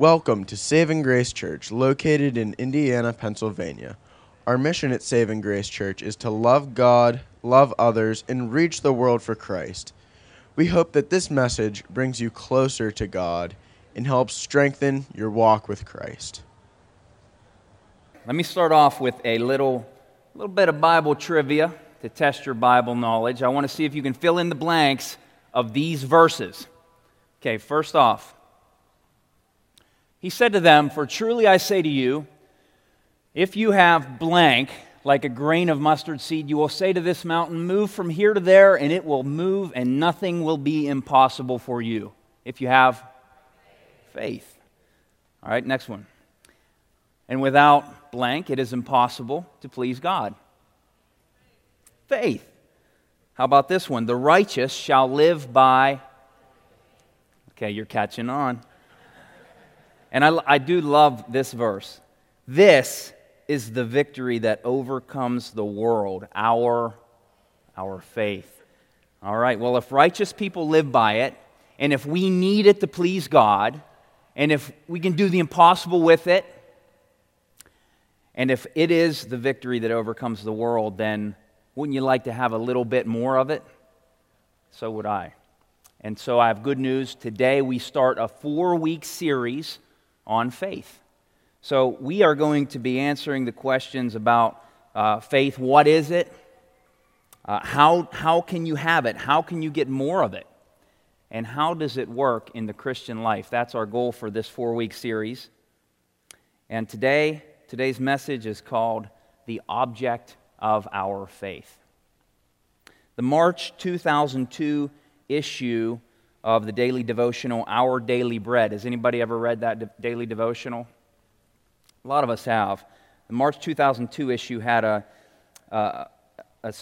Welcome to Saving Grace Church, located in Indiana, Pennsylvania. Our mission at Saving Grace Church is to love God, love others, and reach the world for Christ. We hope that this message brings you closer to God and helps strengthen your walk with Christ. Let me start off with a little, little bit of Bible trivia to test your Bible knowledge. I want to see if you can fill in the blanks of these verses. Okay, first off, he said to them, For truly I say to you, if you have blank, like a grain of mustard seed, you will say to this mountain, Move from here to there, and it will move, and nothing will be impossible for you. If you have faith. All right, next one. And without blank, it is impossible to please God. Faith. How about this one? The righteous shall live by. Okay, you're catching on. And I, I do love this verse. This is the victory that overcomes the world, our, our faith. All right, well, if righteous people live by it, and if we need it to please God, and if we can do the impossible with it, and if it is the victory that overcomes the world, then wouldn't you like to have a little bit more of it? So would I. And so I have good news. Today we start a four week series on faith. So, we are going to be answering the questions about uh, faith what is it? Uh, how, how can you have it? How can you get more of it? And how does it work in the Christian life? That's our goal for this four week series. And today, today's message is called The Object of Our Faith. The March 2002 issue of the daily devotional, Our Daily Bread. Has anybody ever read that de- daily devotional? A lot of us have. The March 2002 issue had a, a,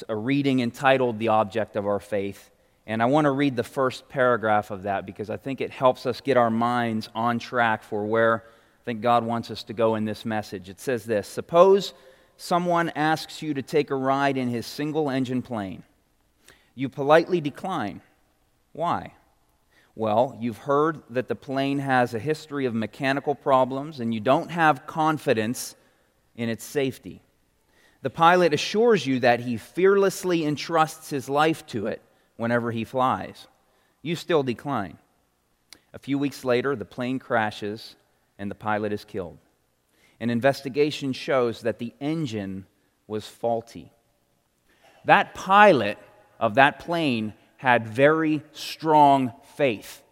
a reading entitled The Object of Our Faith. And I want to read the first paragraph of that because I think it helps us get our minds on track for where I think God wants us to go in this message. It says this Suppose someone asks you to take a ride in his single engine plane. You politely decline. Why? Well, you've heard that the plane has a history of mechanical problems and you don't have confidence in its safety. The pilot assures you that he fearlessly entrusts his life to it whenever he flies. You still decline. A few weeks later, the plane crashes and the pilot is killed. An investigation shows that the engine was faulty. That pilot of that plane had very strong faith.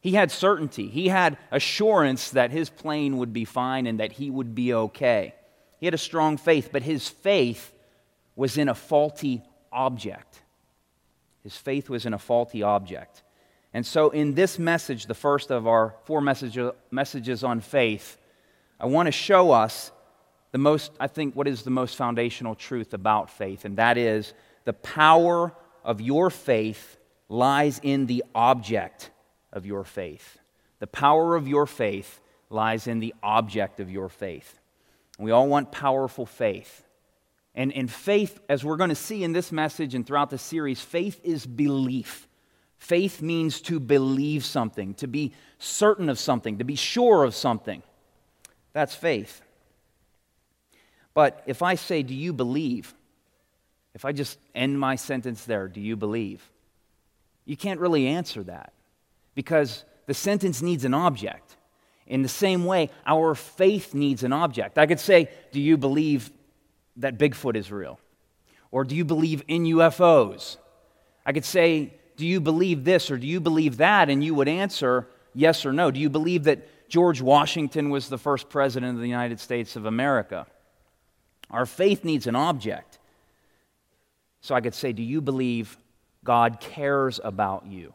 He had certainty. He had assurance that his plane would be fine and that he would be okay. He had a strong faith, but his faith was in a faulty object. His faith was in a faulty object. And so, in this message, the first of our four messages on faith, I want to show us the most, I think, what is the most foundational truth about faith, and that is the power of your faith lies in the object of your faith. The power of your faith lies in the object of your faith. We all want powerful faith. And in faith, as we're going to see in this message and throughout the series, faith is belief. Faith means to believe something, to be certain of something, to be sure of something. That's faith. But if I say, Do you believe? If I just end my sentence there, do you believe? You can't really answer that because the sentence needs an object. In the same way, our faith needs an object. I could say, Do you believe that Bigfoot is real? Or do you believe in UFOs? I could say, Do you believe this or do you believe that? And you would answer yes or no. Do you believe that George Washington was the first president of the United States of America? Our faith needs an object. So I could say, Do you believe God cares about you?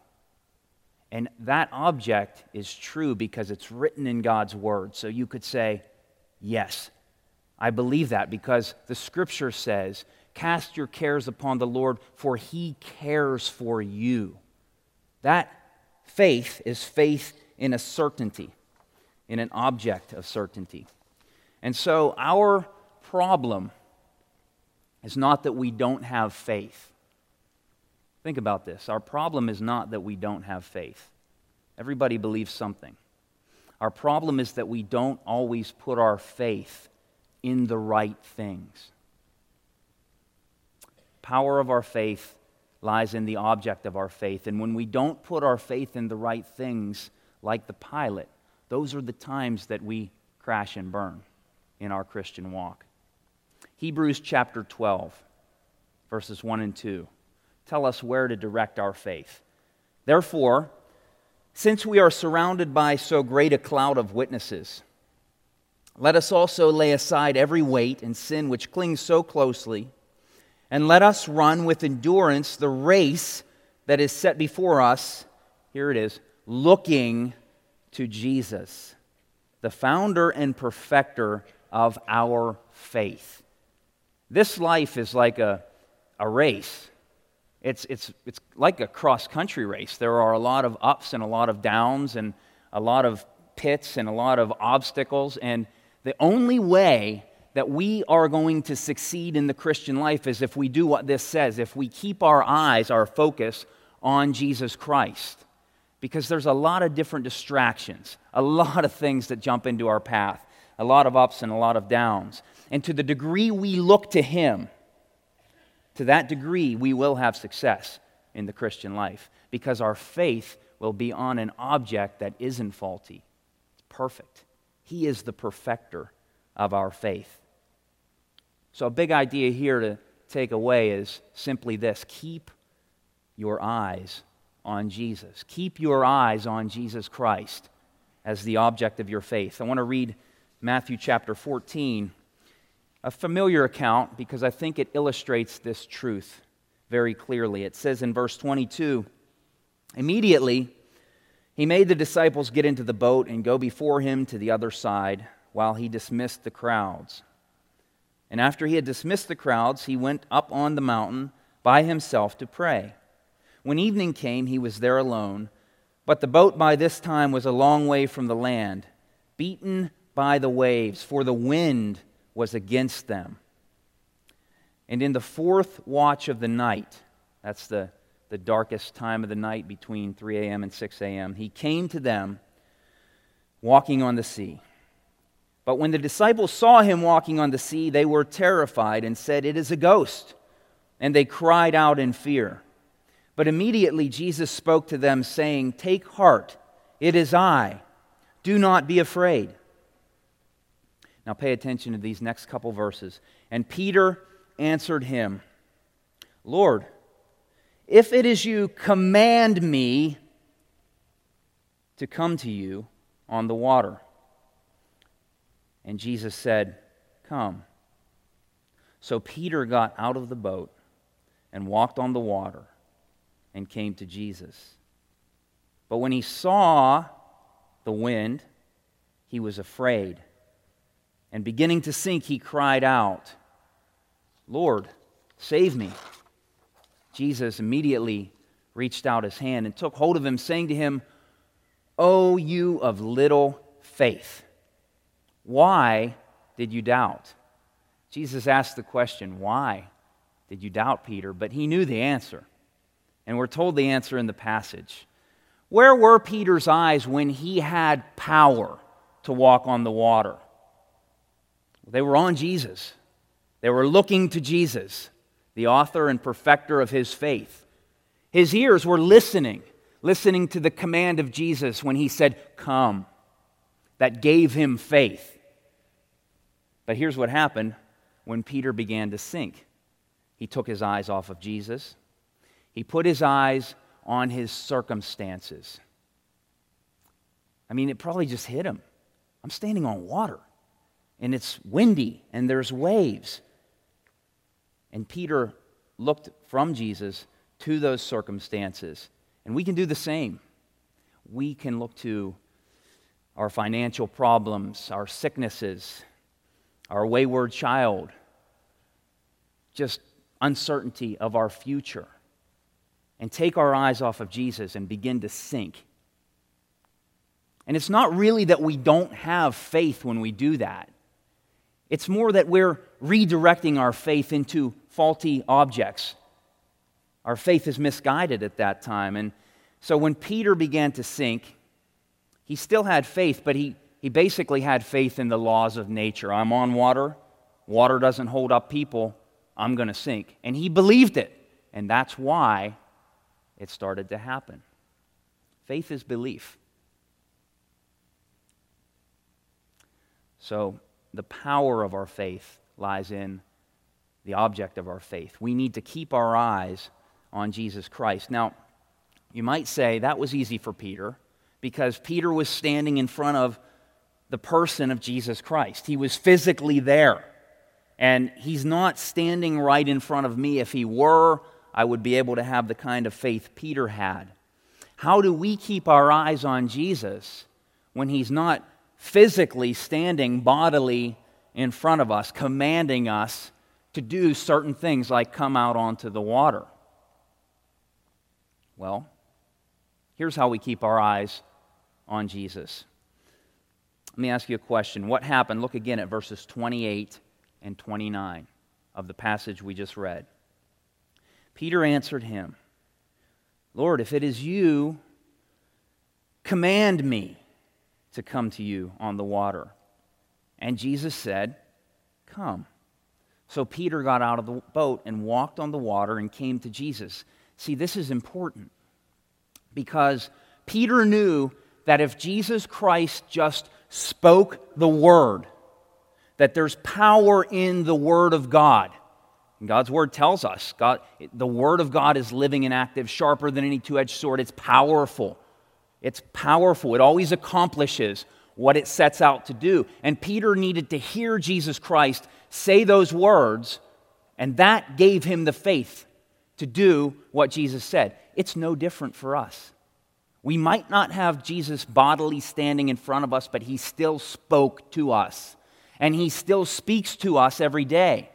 And that object is true because it's written in God's word. So you could say, Yes, I believe that because the scripture says, Cast your cares upon the Lord, for he cares for you. That faith is faith in a certainty, in an object of certainty. And so our problem is not that we don't have faith. Think about this. Our problem is not that we don't have faith. Everybody believes something. Our problem is that we don't always put our faith in the right things. Power of our faith lies in the object of our faith. And when we don't put our faith in the right things, like the pilot, those are the times that we crash and burn in our Christian walk. Hebrews chapter 12, verses 1 and 2 tell us where to direct our faith. Therefore, since we are surrounded by so great a cloud of witnesses, let us also lay aside every weight and sin which clings so closely, and let us run with endurance the race that is set before us. Here it is looking to Jesus, the founder and perfecter of our faith. This life is like a, a race. It's, it's, it's like a cross country race. There are a lot of ups and a lot of downs and a lot of pits and a lot of obstacles. And the only way that we are going to succeed in the Christian life is if we do what this says, if we keep our eyes, our focus on Jesus Christ. Because there's a lot of different distractions, a lot of things that jump into our path, a lot of ups and a lot of downs. And to the degree we look to Him, to that degree, we will have success in the Christian life because our faith will be on an object that isn't faulty. It's perfect. He is the perfecter of our faith. So, a big idea here to take away is simply this keep your eyes on Jesus. Keep your eyes on Jesus Christ as the object of your faith. I want to read Matthew chapter 14 a familiar account because I think it illustrates this truth very clearly. It says in verse 22 Immediately, he made the disciples get into the boat and go before him to the other side while he dismissed the crowds. And after he had dismissed the crowds, he went up on the mountain by himself to pray. When evening came, he was there alone, but the boat by this time was a long way from the land, beaten by the waves, for the wind was against them. And in the fourth watch of the night, that's the, the darkest time of the night between 3 a.m. and 6 a.m., he came to them walking on the sea. But when the disciples saw him walking on the sea, they were terrified and said, It is a ghost. And they cried out in fear. But immediately Jesus spoke to them, saying, Take heart, it is I. Do not be afraid. Now pay attention to these next couple verses. And Peter answered him, Lord, if it is you, command me to come to you on the water. And Jesus said, Come. So Peter got out of the boat and walked on the water and came to Jesus. But when he saw the wind, he was afraid and beginning to sink, he cried out, Lord, save me. Jesus immediately reached out his hand and took hold of him, saying to him, O you of little faith, why did you doubt? Jesus asked the question, Why did you doubt, Peter? But he knew the answer. And we're told the answer in the passage. Where were Peter's eyes when he had power to walk on the water? They were on Jesus. They were looking to Jesus, the author and perfecter of his faith. His ears were listening, listening to the command of Jesus when he said, Come. That gave him faith. But here's what happened when Peter began to sink he took his eyes off of Jesus, he put his eyes on his circumstances. I mean, it probably just hit him. I'm standing on water and it's windy and there's waves. And Peter looked from Jesus to those circumstances. And we can do the same. We can look to our financial problems, our sicknesses, our wayward child, just uncertainty of our future, and take our eyes off of Jesus and begin to sink. And it's not really that we don't have faith when we do that. It's more that we're redirecting our faith into faulty objects. Our faith is misguided at that time. And so when Peter began to sink, he still had faith, but he, he basically had faith in the laws of nature. I'm on water, water doesn't hold up people, I'm going to sink. And he believed it, and that's why it started to happen. Faith is belief. So, the power of our faith lies in the object of our faith. We need to keep our eyes on Jesus Christ. Now, you might say that was easy for Peter because Peter was standing in front of the person of Jesus Christ. He was physically there. And he's not standing right in front of me. If he were, I would be able to have the kind of faith Peter had. How do we keep our eyes on Jesus when he's not physically standing bodily in front of us, commanding us to do certain things like come out onto the water? Well, here's how we keep our eyes on Jesus. Let me ask you a question. What happened? Look again at verses 28 and 29 of the passage we just read. Peter answered him, Lord, if it is you, command me to come to you on the water. And Jesus said, Come. So Peter got out of the boat and walked on the water and came to Jesus. See, this is important because Peter knew that if Jesus Christ just spoke the word, that there's power in the word of God. God's word tells us God, the word of God is living and active, sharper than any two edged sword. It's powerful. It's powerful. It always accomplishes what it sets out to do. And Peter needed to hear Jesus Christ say those words, and that gave him the faith to do what Jesus said. It's no different for us. We might not have Jesus bodily standing in front of us, but he still spoke to us. And he still speaks to us every day.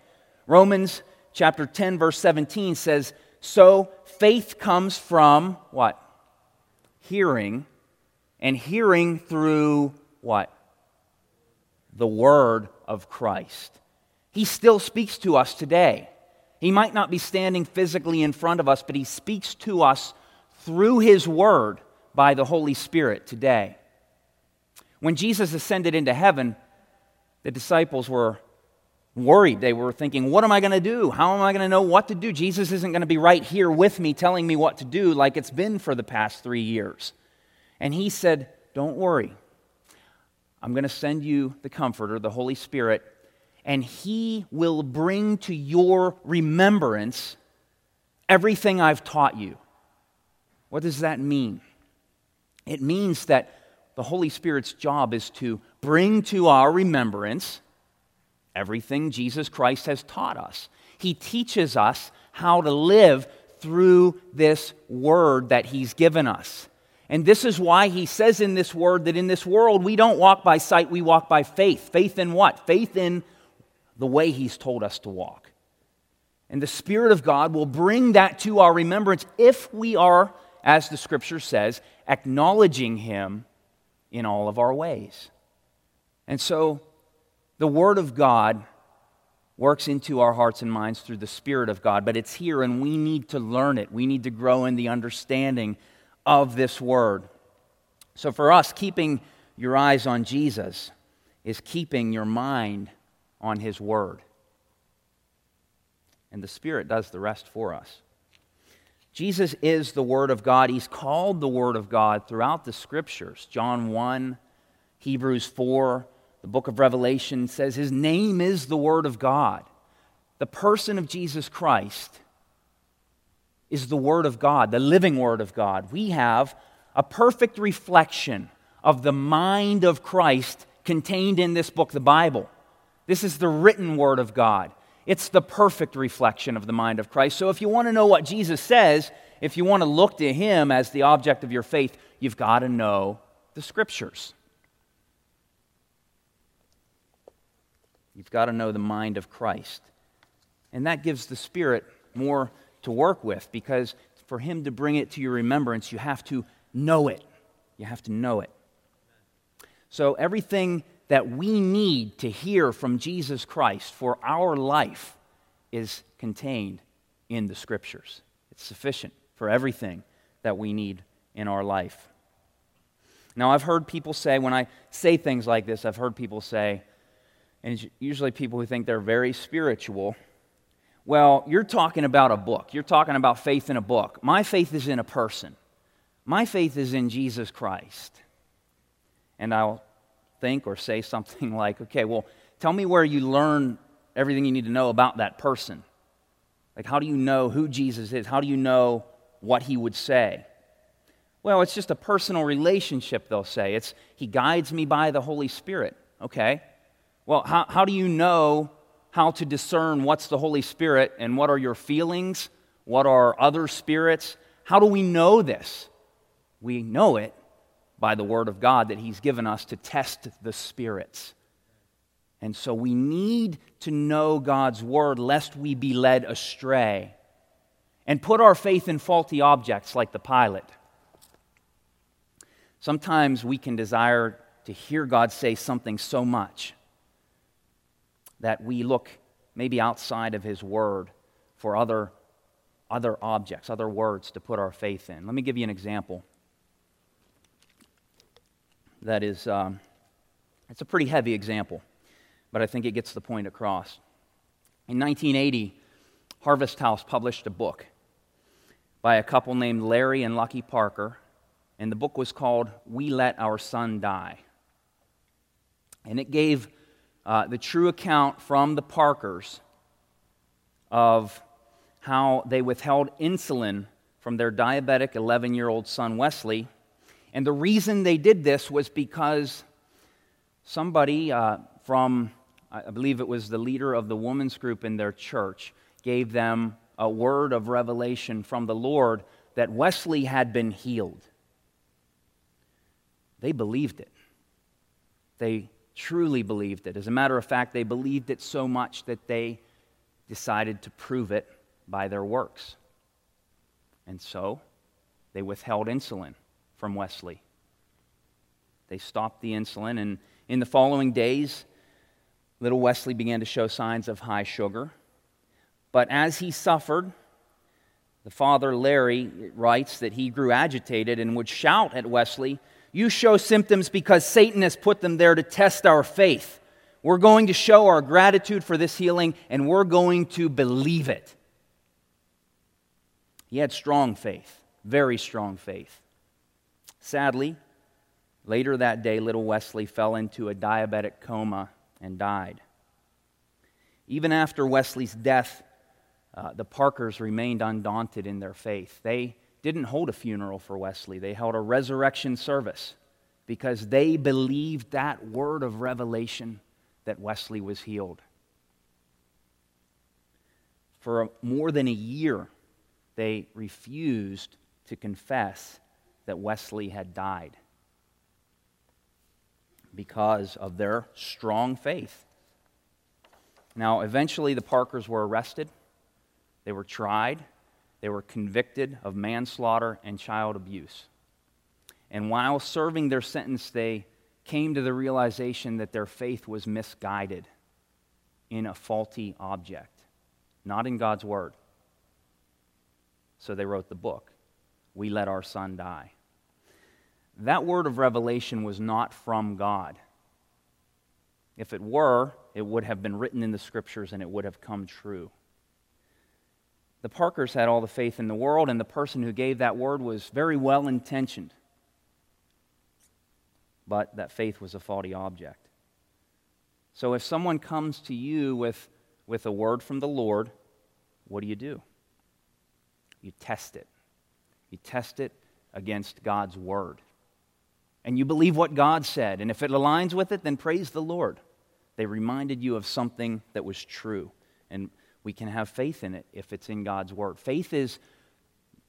Romans chapter 10, verse 17 says, So faith comes from what? Hearing. And hearing through what? The word of Christ. He still speaks to us today. He might not be standing physically in front of us, but he speaks to us through his word by the Holy Spirit today. When Jesus ascended into heaven, the disciples were worried. They were thinking, What am I going to do? How am I going to know what to do? Jesus isn't going to be right here with me telling me what to do like it's been for the past three years. And he said, Don't worry. I'm going to send you the Comforter, the Holy Spirit, and he will bring to your remembrance everything I've taught you. What does that mean? It means that the Holy Spirit's job is to bring to our remembrance everything Jesus Christ has taught us. He teaches us how to live through this word that He's given us. And this is why He says in this word that in this world we don't walk by sight, we walk by faith. Faith in what? Faith in the way He's told us to walk. And the Spirit of God will bring that to our remembrance if we are, as the Scripture says, acknowledging Him in all of our ways. And so the Word of God works into our hearts and minds through the Spirit of God, but it's here and we need to learn it. We need to grow in the understanding of this Word. So for us, keeping your eyes on Jesus is keeping your mind on His Word. And the Spirit does the rest for us. Jesus is the Word of God. He's called the Word of God throughout the Scriptures. John 1, Hebrews 4, the book of Revelation says his name is the Word of God. The person of Jesus Christ is the Word of God, the living Word of God. We have a perfect reflection of the mind of Christ contained in this book, the Bible. This is the written Word of God. It's the perfect reflection of the mind of Christ. So if you want to know what Jesus says, if you want to look to him as the object of your faith, you've got to know the scriptures. You've got to know the mind of Christ. And that gives the Spirit more to work with because for Him to bring it to your remembrance, you have to know it. You have to know it. So, everything that we need to hear from Jesus Christ for our life is contained in the Scriptures. It's sufficient for everything that we need in our life. Now, I've heard people say, when I say things like this, I've heard people say, and it's usually people who think they're very spiritual, well, you're talking about a book. You're talking about faith in a book. My faith is in a person. My faith is in Jesus Christ. And I'll think or say something like, okay, well, tell me where you learn everything you need to know about that person. Like, how do you know who Jesus is? How do you know what he would say? Well, it's just a personal relationship, they'll say. It's he guides me by the Holy Spirit. Okay. Well, how, how do you know how to discern what's the Holy Spirit and what are your feelings? What are other spirits? How do we know this? We know it by the Word of God that He's given us to test the spirits. And so we need to know God's Word lest we be led astray and put our faith in faulty objects like the pilot. Sometimes we can desire to hear God say something so much that we look maybe outside of His Word for other, other objects, other words to put our faith in. Let me give you an example that is, um, it's a pretty heavy example, but I think it gets the point across. In 1980, Harvest House published a book by a couple named Larry and Lucky Parker and the book was called We Let Our Son Die. And it gave uh, the true account from the Parkers of how they withheld insulin from their diabetic 11 year old son Wesley. And the reason they did this was because somebody uh, from, I believe it was the leader of the women's group in their church, gave them a word of revelation from the Lord that Wesley had been healed. They believed it. They truly believed it. As a matter of fact, they believed it so much that they decided to prove it by their works. And so they withheld insulin from Wesley. They stopped the insulin, and in the following days, little Wesley began to show signs of high sugar. But as he suffered, the father, Larry, writes that he grew agitated and would shout at Wesley you show symptoms because Satan has put them there to test our faith. We're going to show our gratitude for this healing and we're going to believe it. He had strong faith, very strong faith. Sadly, later that day, little Wesley fell into a diabetic coma and died. Even after Wesley's death, uh, the Parkers remained undaunted in their faith. They didn't hold a funeral for Wesley, they held a resurrection service because they believed that word of revelation that Wesley was healed. For more than a year, they refused to confess that Wesley had died because of their strong faith. Now, eventually, the Parkers were arrested, they were tried, they were convicted of manslaughter and child abuse. And while serving their sentence, they came to the realization that their faith was misguided in a faulty object, not in God's Word. So they wrote the book, We Let Our Son Die. That word of revelation was not from God. If it were, it would have been written in the scriptures and it would have come true. The Parkers had all the faith in the world, and the person who gave that word was very well intentioned. But that faith was a faulty object. So if someone comes to you with, with a word from the Lord, what do you do? You test it. You test it against God's word. And you believe what God said. And if it aligns with it, then praise the Lord. They reminded you of something that was true. And we can have faith in it if it's in God's Word. Faith is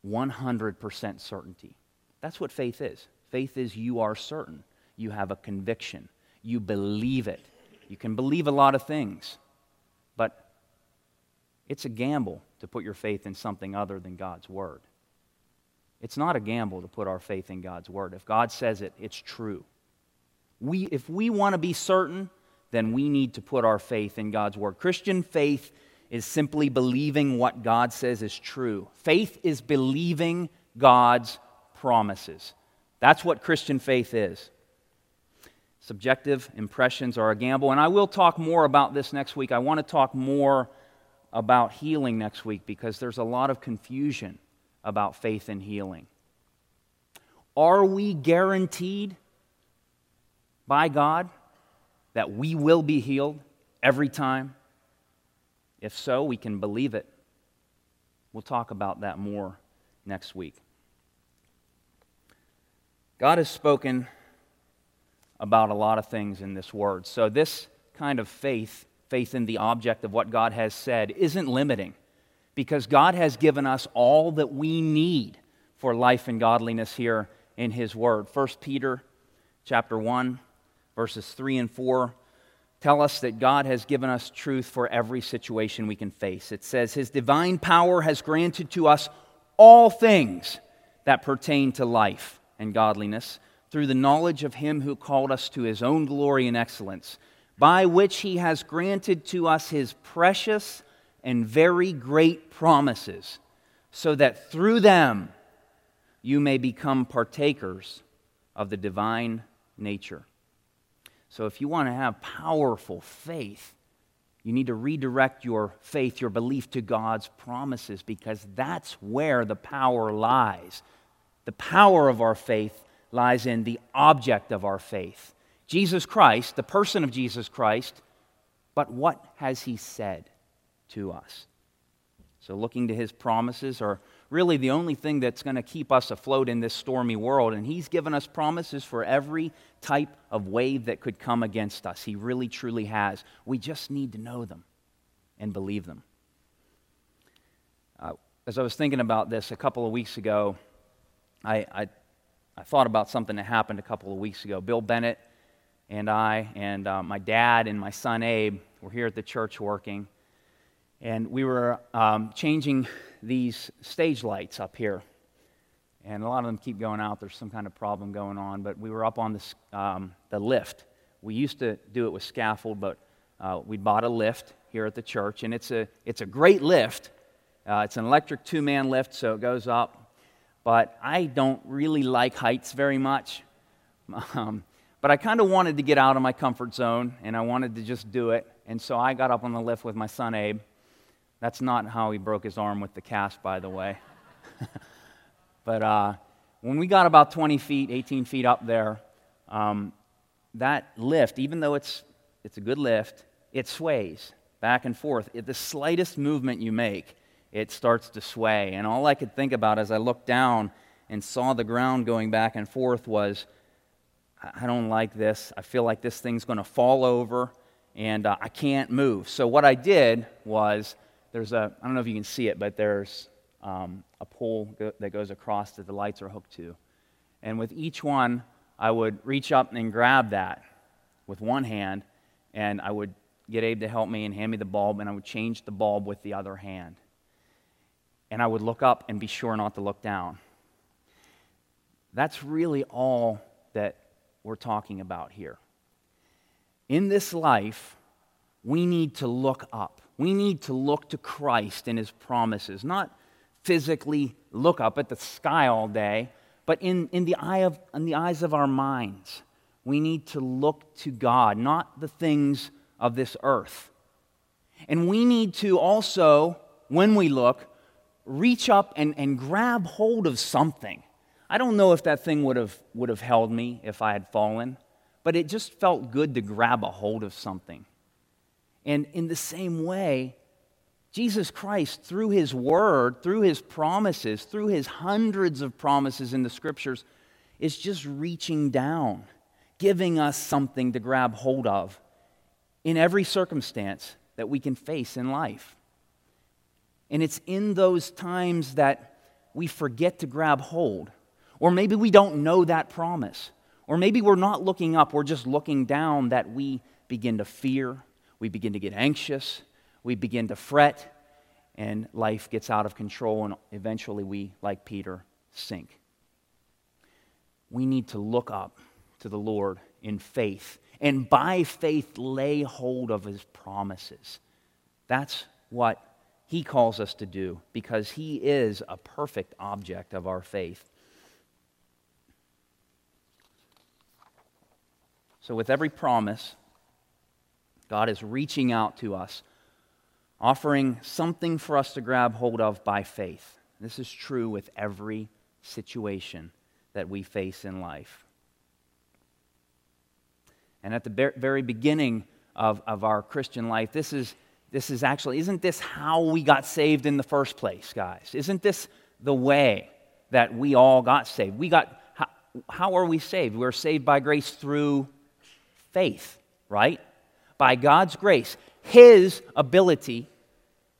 100% certainty. That's what faith is. Faith is you are certain, you have a conviction, you believe it. You can believe a lot of things, but it's a gamble to put your faith in something other than God's Word. It's not a gamble to put our faith in God's Word. If God says it, it's true. We, if we want to be certain, then we need to put our faith in God's Word. Christian faith is simply believing what God says is true. Faith is believing God's promises. That's what Christian faith is. Subjective impressions are a gamble. And I will talk more about this next week. I want to talk more about healing next week because there's a lot of confusion about faith and healing. Are we guaranteed by God that we will be healed every time? If so, we can believe it. We'll talk about that more next week. God has spoken about a lot of things in this word. So, this kind of faith, faith in the object of what God has said, isn't limiting because God has given us all that we need for life and godliness here in His Word. 1 Peter chapter 1, verses 3 and 4 tell us that God has given us truth for every situation we can face. It says, His divine power has granted to us all things that pertain to life and godliness through the knowledge of him who called us to his own glory and excellence, by which he has granted to us his precious and very great promises, so that through them you may become partakers of the divine nature. So, if you want to have powerful faith, you need to redirect your faith, your belief to God's promises, because that's where the power lies. The power of our faith lies in the object of our faith Jesus Christ, the person of Jesus Christ, but what has he said to us? So, looking to his promises are really the only thing that's going to keep us afloat in this stormy world. And he's given us promises for every type of wave that could come against us. He really, truly has. We just need to know them and believe them. Uh, as I was thinking about this a couple of weeks ago, I, I I thought about something that happened a couple of weeks ago. Bill Bennett and I, and uh, my dad and my son Abe, were here at the church working. And we were um, changing these stage lights up here. And a lot of them keep going out. There's some kind of problem going on. But we were up on this, um, the lift. We used to do it with scaffold, but uh, we bought a lift here at the church. And it's a, it's a great lift. Uh, it's an electric two man lift, so it goes up but I don't really like heights very much. Um, but I kind of wanted to get out of my comfort zone and I wanted to just do it. And so I got up on the lift with my son Abe. That's not how he broke his arm with the cast, by the way. but uh, when we got about 20 feet, 18 feet up there, um, that lift, even though it's, it's a good lift, it sways back and forth. It, the slightest movement you make, it starts to sway. And all I could think about as I looked down and saw the ground going back and forth was, I don't like this. I feel like this thing's going to fall over and uh, I can't move. So, what I did was there's a, I don't know if you can see it, but there's um, a pole go- that goes across that the lights are hooked to. And with each one, I would reach up and grab that with one hand, and I would get Abe to help me and hand me the bulb, and I would change the bulb with the other hand and I would look up and be sure not to look down. That's really all that we're talking about here. In this life, we need to look up. We need to look to Christ and his promises, not physically look up at the sky all day, but in, in, the, eye of, in the eyes of our minds. We need to look to God, not the things of this earth. And we need to also, when we look, reach up and, and grab hold of something. I don't know if that thing would have, would have held me if I had fallen, but it just felt good to grab a hold of something. And in the same way, Jesus Christ, through his word, through his promises, through his hundreds of promises in the scriptures, is just reaching down, giving us something to grab hold of in every circumstance that we can face in life. And it's in those times that we forget to grab hold. Or maybe we don't know that promise. Or maybe we're not looking up, we're just looking down that we begin to fear, we begin to get anxious, we begin to fret, and life gets out of control, and eventually we, like Peter, sink. We need to look up to the Lord in faith, and by faith lay hold of his promises. That's what he calls us to do because he is a perfect object of our faith. So, with every promise, God is reaching out to us, offering something for us to grab hold of by faith. This is true with every situation that we face in life. And at the very beginning of, of our Christian life, this is, this is actually, isn't this how we got saved in the first place, guys? Isn't this the way that we all got saved? We got, how, how are we saved? We're saved by grace through faith, right? By God's grace, His ability,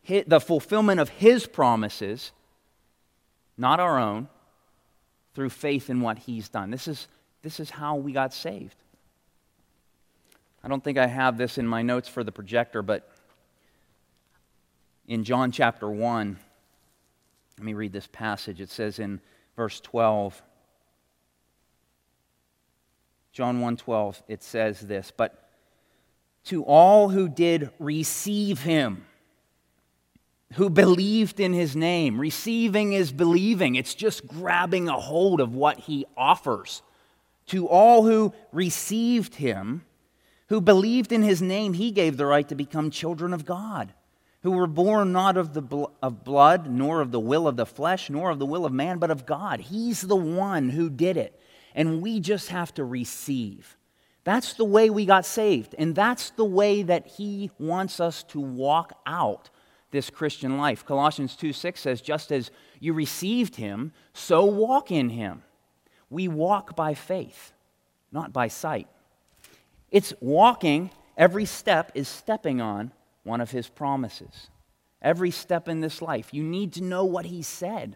the fulfillment of His promises, not our own, through faith in what He's done. This is, this is how we got saved. I don't think I have this in my notes for the projector, but in John chapter 1, let me read this passage. It says in verse 12, John 1:12 it says this, but to all who did receive him, who believed in his name. Receiving is believing, it's just grabbing a hold of what he offers. To all who received him, who believed in his name, he gave the right to become children of God, who were born not of, the bl- of blood, nor of the will of the flesh, nor of the will of man, but of God. He's the one who did it and we just have to receive. That's the way we got saved, and that's the way that He wants us to walk out this Christian life. Colossians 2 6 says, Just as you received Him, so walk in Him. We walk by faith, not by sight. It's walking, every step is stepping on one of His promises. Every step in this life, you need to know what He said.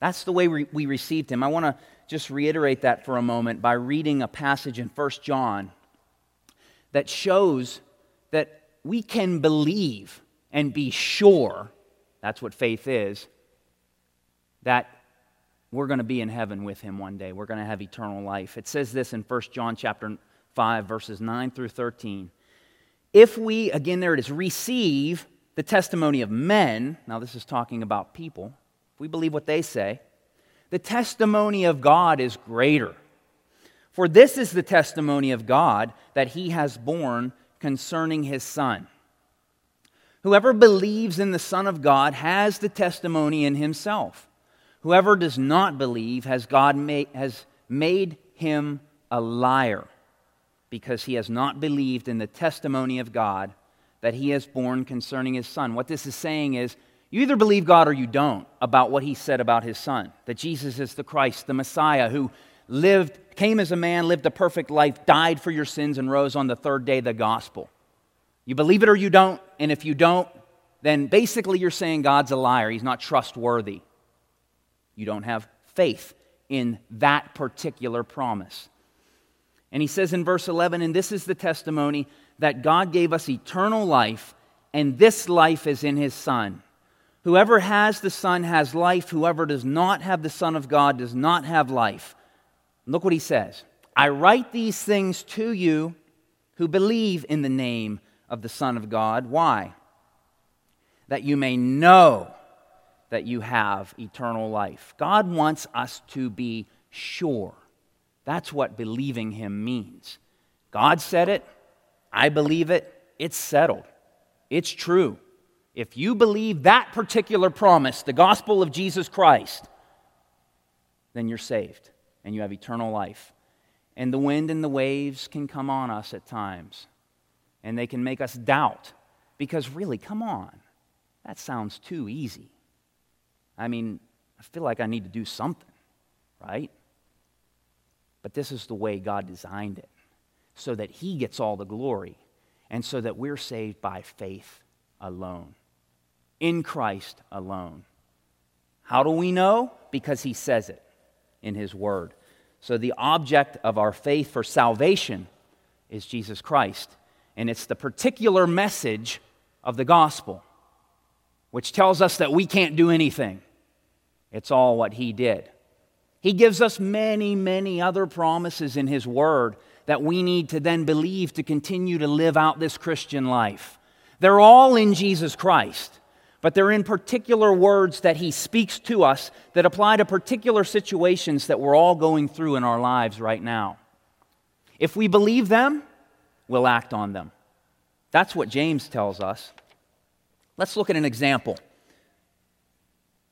That's the way we, we received him. I want to just reiterate that for a moment by reading a passage in 1 John that shows that we can believe and be sure that's what faith is that we're going to be in heaven with him one day. We're going to have eternal life. It says this in 1 john chapter 5 verses 9 through 13 if we again there it is receive the testimony of men now this is talking about people if we believe what they say, the testimony of God is greater. For this is the testimony of God that he has borne concerning his Son. Whoever believes in the Son of God has the testimony in himself. Whoever does not believe has God made, has made him a liar because he has not believed in the testimony of God that he has borne concerning his Son. What this is saying is you either believe God or you don't about what he said about his son, that Jesus is the Christ, the Messiah who lived, came as a man, lived a perfect life, died for your sins, and rose on the third day, the gospel. You believe it or you don't, and if you don't, then basically you're saying God's a liar. He's not trustworthy. You don't have faith in that particular promise. And he says in verse 11, and this is the testimony that God gave us eternal life, and this life is in his Son. Whoever has the Son has life. Whoever does not have the Son of God does not have life. Look what he says I write these things to you who believe in the name of the Son of God. Why? That you may know that you have eternal life. God wants us to be sure. That's what believing Him means. God said it, I believe it, it's settled, it's true. If you believe that particular promise, the gospel of Jesus Christ, then you're saved and you have eternal life. And the wind and the waves can come on us at times, and they can make us doubt. Because, really, come on, that sounds too easy. I mean, I feel like I need to do something, right? But this is the way God designed it so that He gets all the glory and so that we're saved by faith alone in Christ alone. How do we know? Because he says it in his word. So the object of our faith for salvation is Jesus Christ. And it's the particular message of the gospel, which tells us that we can't do anything. It's all what he did. He gives us many, many other promises in his word that we need to then believe to continue to live out this Christian life. They're all in Jesus Christ but they're in particular words that he speaks to us that apply to particular situations that we're all going through in our lives right now. If we believe them, we'll act on them. That's what James tells us. Let's look at an example.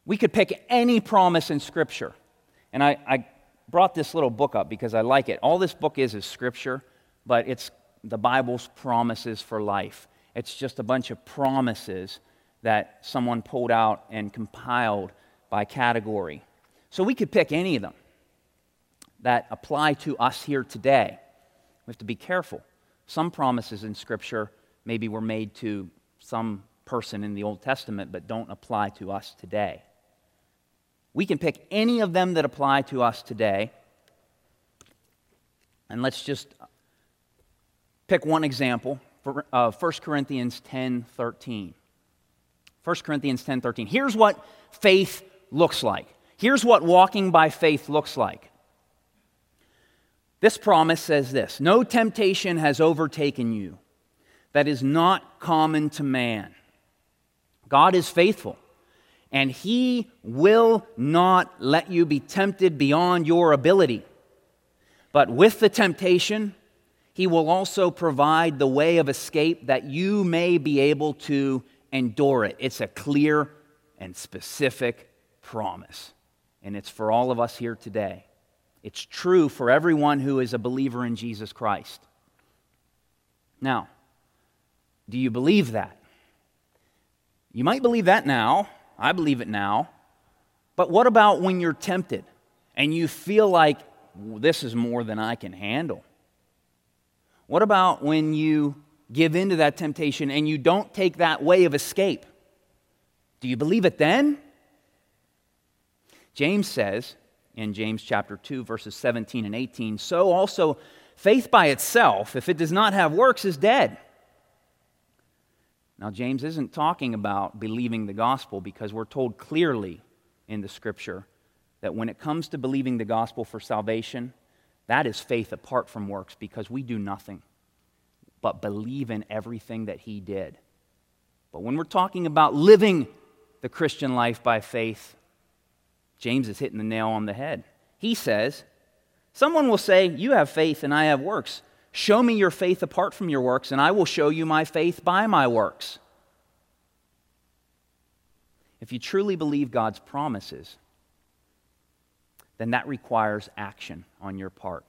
We could pick any promise in Scripture. And I, I brought this little book up because I like it. All this book is is Scripture, but it's the Bible's promises for life. It's just a bunch of promises that someone pulled out and compiled by category. So we could pick any of them that apply to us here today. We have to be careful. Some promises in Scripture maybe were made to some person in the Old Testament, but don't apply to us today. We can pick any of them that apply to us today. And let's just pick one example for, uh, 1 Corinthians 10 13. 1 Corinthians 10 13. Here's what faith looks like. Here's what walking by faith looks like. This promise says this No temptation has overtaken you that is not common to man. God is faithful, and He will not let you be tempted beyond your ability. But with the temptation, He will also provide the way of escape that you may be able to endure it. It's a clear and specific promise, and it's for all of us here today. It's true for everyone who is a believer in Jesus Christ. Now, do you believe that? You might believe that now. I believe it now. But what about when you're tempted and you feel like this is more than I can handle? What about when you give in to that temptation and you don't take that way of escape? Do you believe it then? James says in James chapter 2, verses 17 and 18 so also faith by itself, if it does not have works, is dead. Now, James isn't talking about believing the gospel because we're told clearly in the scripture that when it comes to believing the gospel for salvation, that is faith apart from works because we do nothing but believe in everything that he did. But when we're talking about living the Christian life by faith, James is hitting the nail on the head. He says, Someone will say, You have faith and I have works. Show me your faith apart from your works, and I will show you my faith by my works. If you truly believe God's promises, then that requires action on your part.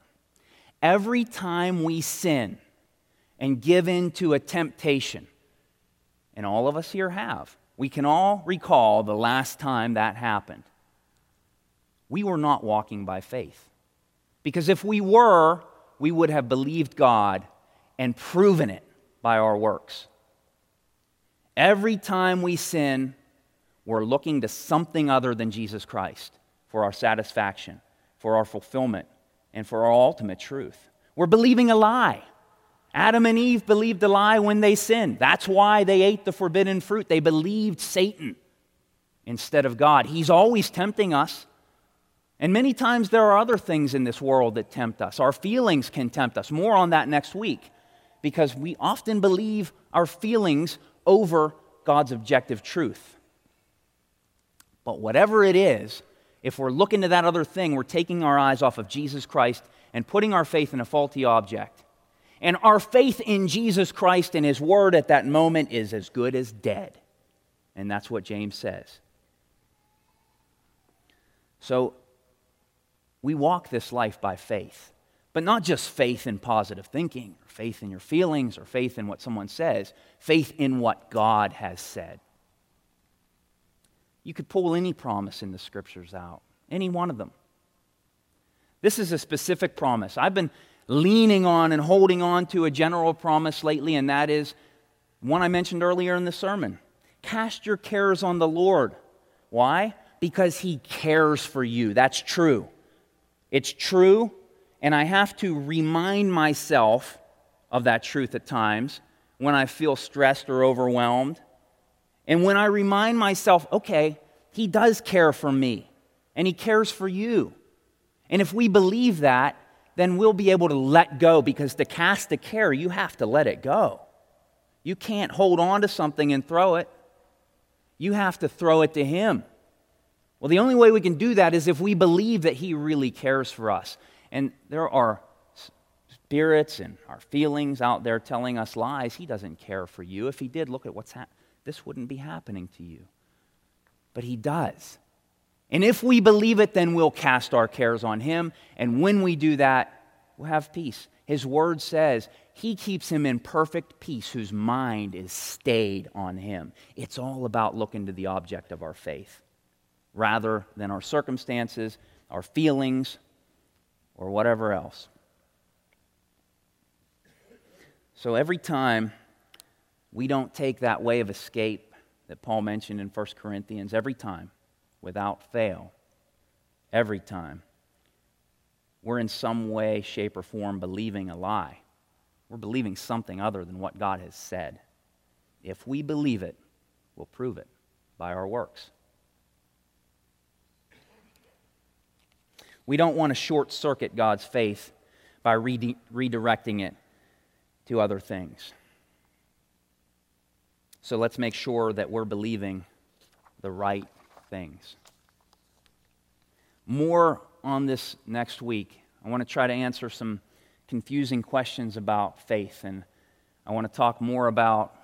Every time we sin and give in to a temptation, and all of us here have, we can all recall the last time that happened. We were not walking by faith. Because if we were, we would have believed God and proven it by our works. Every time we sin, we're looking to something other than Jesus Christ for our satisfaction, for our fulfillment, and for our ultimate truth. We're believing a lie. Adam and Eve believed a lie when they sinned. That's why they ate the forbidden fruit. They believed Satan instead of God. He's always tempting us. And many times there are other things in this world that tempt us. Our feelings can tempt us. More on that next week because we often believe our feelings over God's objective truth. But whatever it is, if we're looking to that other thing, we're taking our eyes off of Jesus Christ and putting our faith in a faulty object. And our faith in Jesus Christ and His Word at that moment is as good as dead. And that's what James says. So we walk this life by faith, but not just faith in positive thinking, or faith in your feelings, or faith in what someone says, faith in what God has said. You could pull any promise in the scriptures out, any one of them. This is a specific promise. I've been leaning on and holding on to a general promise lately, and that is one I mentioned earlier in the sermon. Cast your cares on the Lord. Why? Because He cares for you. That's true. It's true, and I have to remind myself of that truth at times when I feel stressed or overwhelmed. And when I remind myself, okay, He does care for me, and He cares for you. And if we believe that, then we'll be able to let go because to cast a care, you have to let it go. You can't hold on to something and throw it, you have to throw it to Him. Well, the only way we can do that is if we believe that He really cares for us. And there are spirits and our feelings out there telling us lies. He doesn't care for you. If He did, look at what's happening. This wouldn't be happening to you. But He does. And if we believe it, then we'll cast our cares on Him. And when we do that, we'll have peace. His word says he keeps him in perfect peace whose mind is stayed on him. It's all about looking to the object of our faith rather than our circumstances, our feelings, or whatever else. So every time we don't take that way of escape that Paul mentioned in 1 Corinthians, every time, without fail, every time, we're in some way, shape, or form believing a lie. We're believing something other than what God has said. If we believe it, we'll prove it by our works. We don't want to short circuit God's faith by redi- redirecting it to other things. So let's make sure that we're believing the right things. More on this next week. I want to try to answer some confusing questions about faith, and I want to talk more about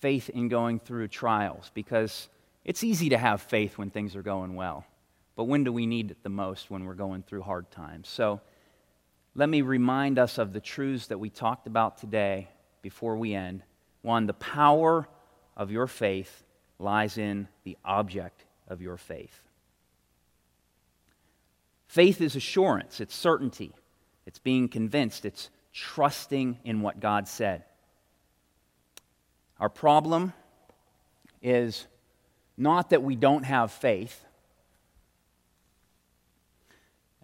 faith in going through trials because it's easy to have faith when things are going well. But when do we need it the most when we're going through hard times? So let me remind us of the truths that we talked about today before we end. One, the power of your faith lies in the object of your faith. Faith is assurance, it's certainty, it's being convinced, it's trusting in what God said. Our problem is not that we don't have faith.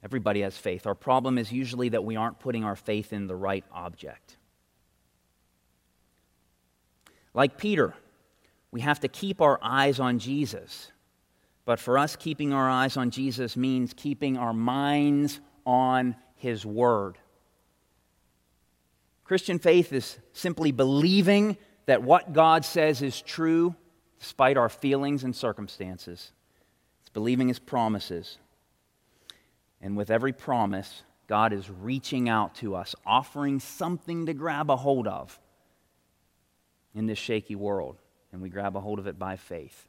Everybody has faith. Our problem is usually that we aren't putting our faith in the right object. Like Peter, we have to keep our eyes on Jesus. But for us, keeping our eyes on Jesus means keeping our minds on His Word. Christian faith is simply believing that what God says is true despite our feelings and circumstances. It's believing His promises. And with every promise, God is reaching out to us, offering something to grab a hold of in this shaky world. And we grab a hold of it by faith.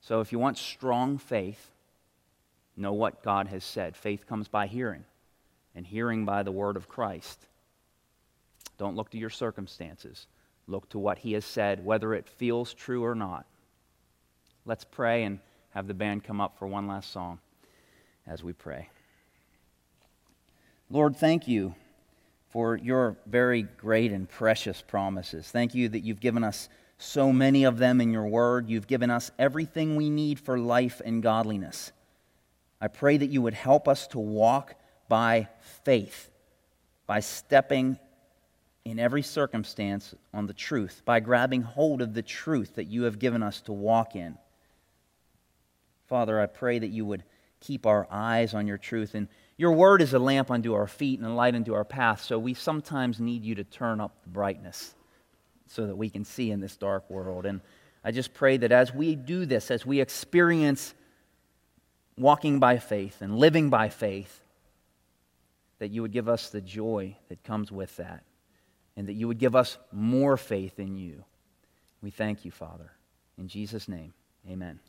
So if you want strong faith, know what God has said. Faith comes by hearing, and hearing by the word of Christ. Don't look to your circumstances. Look to what He has said, whether it feels true or not. Let's pray and have the band come up for one last song as we pray. Lord, thank you for your very great and precious promises. Thank you that you've given us so many of them in your word. You've given us everything we need for life and godliness. I pray that you would help us to walk by faith, by stepping in every circumstance on the truth, by grabbing hold of the truth that you have given us to walk in. Father, I pray that you would keep our eyes on your truth. And your word is a lamp unto our feet and a light unto our path, so we sometimes need you to turn up the brightness so that we can see in this dark world. And I just pray that as we do this, as we experience walking by faith and living by faith, that you would give us the joy that comes with that, and that you would give us more faith in you. We thank you, Father. In Jesus' name, amen.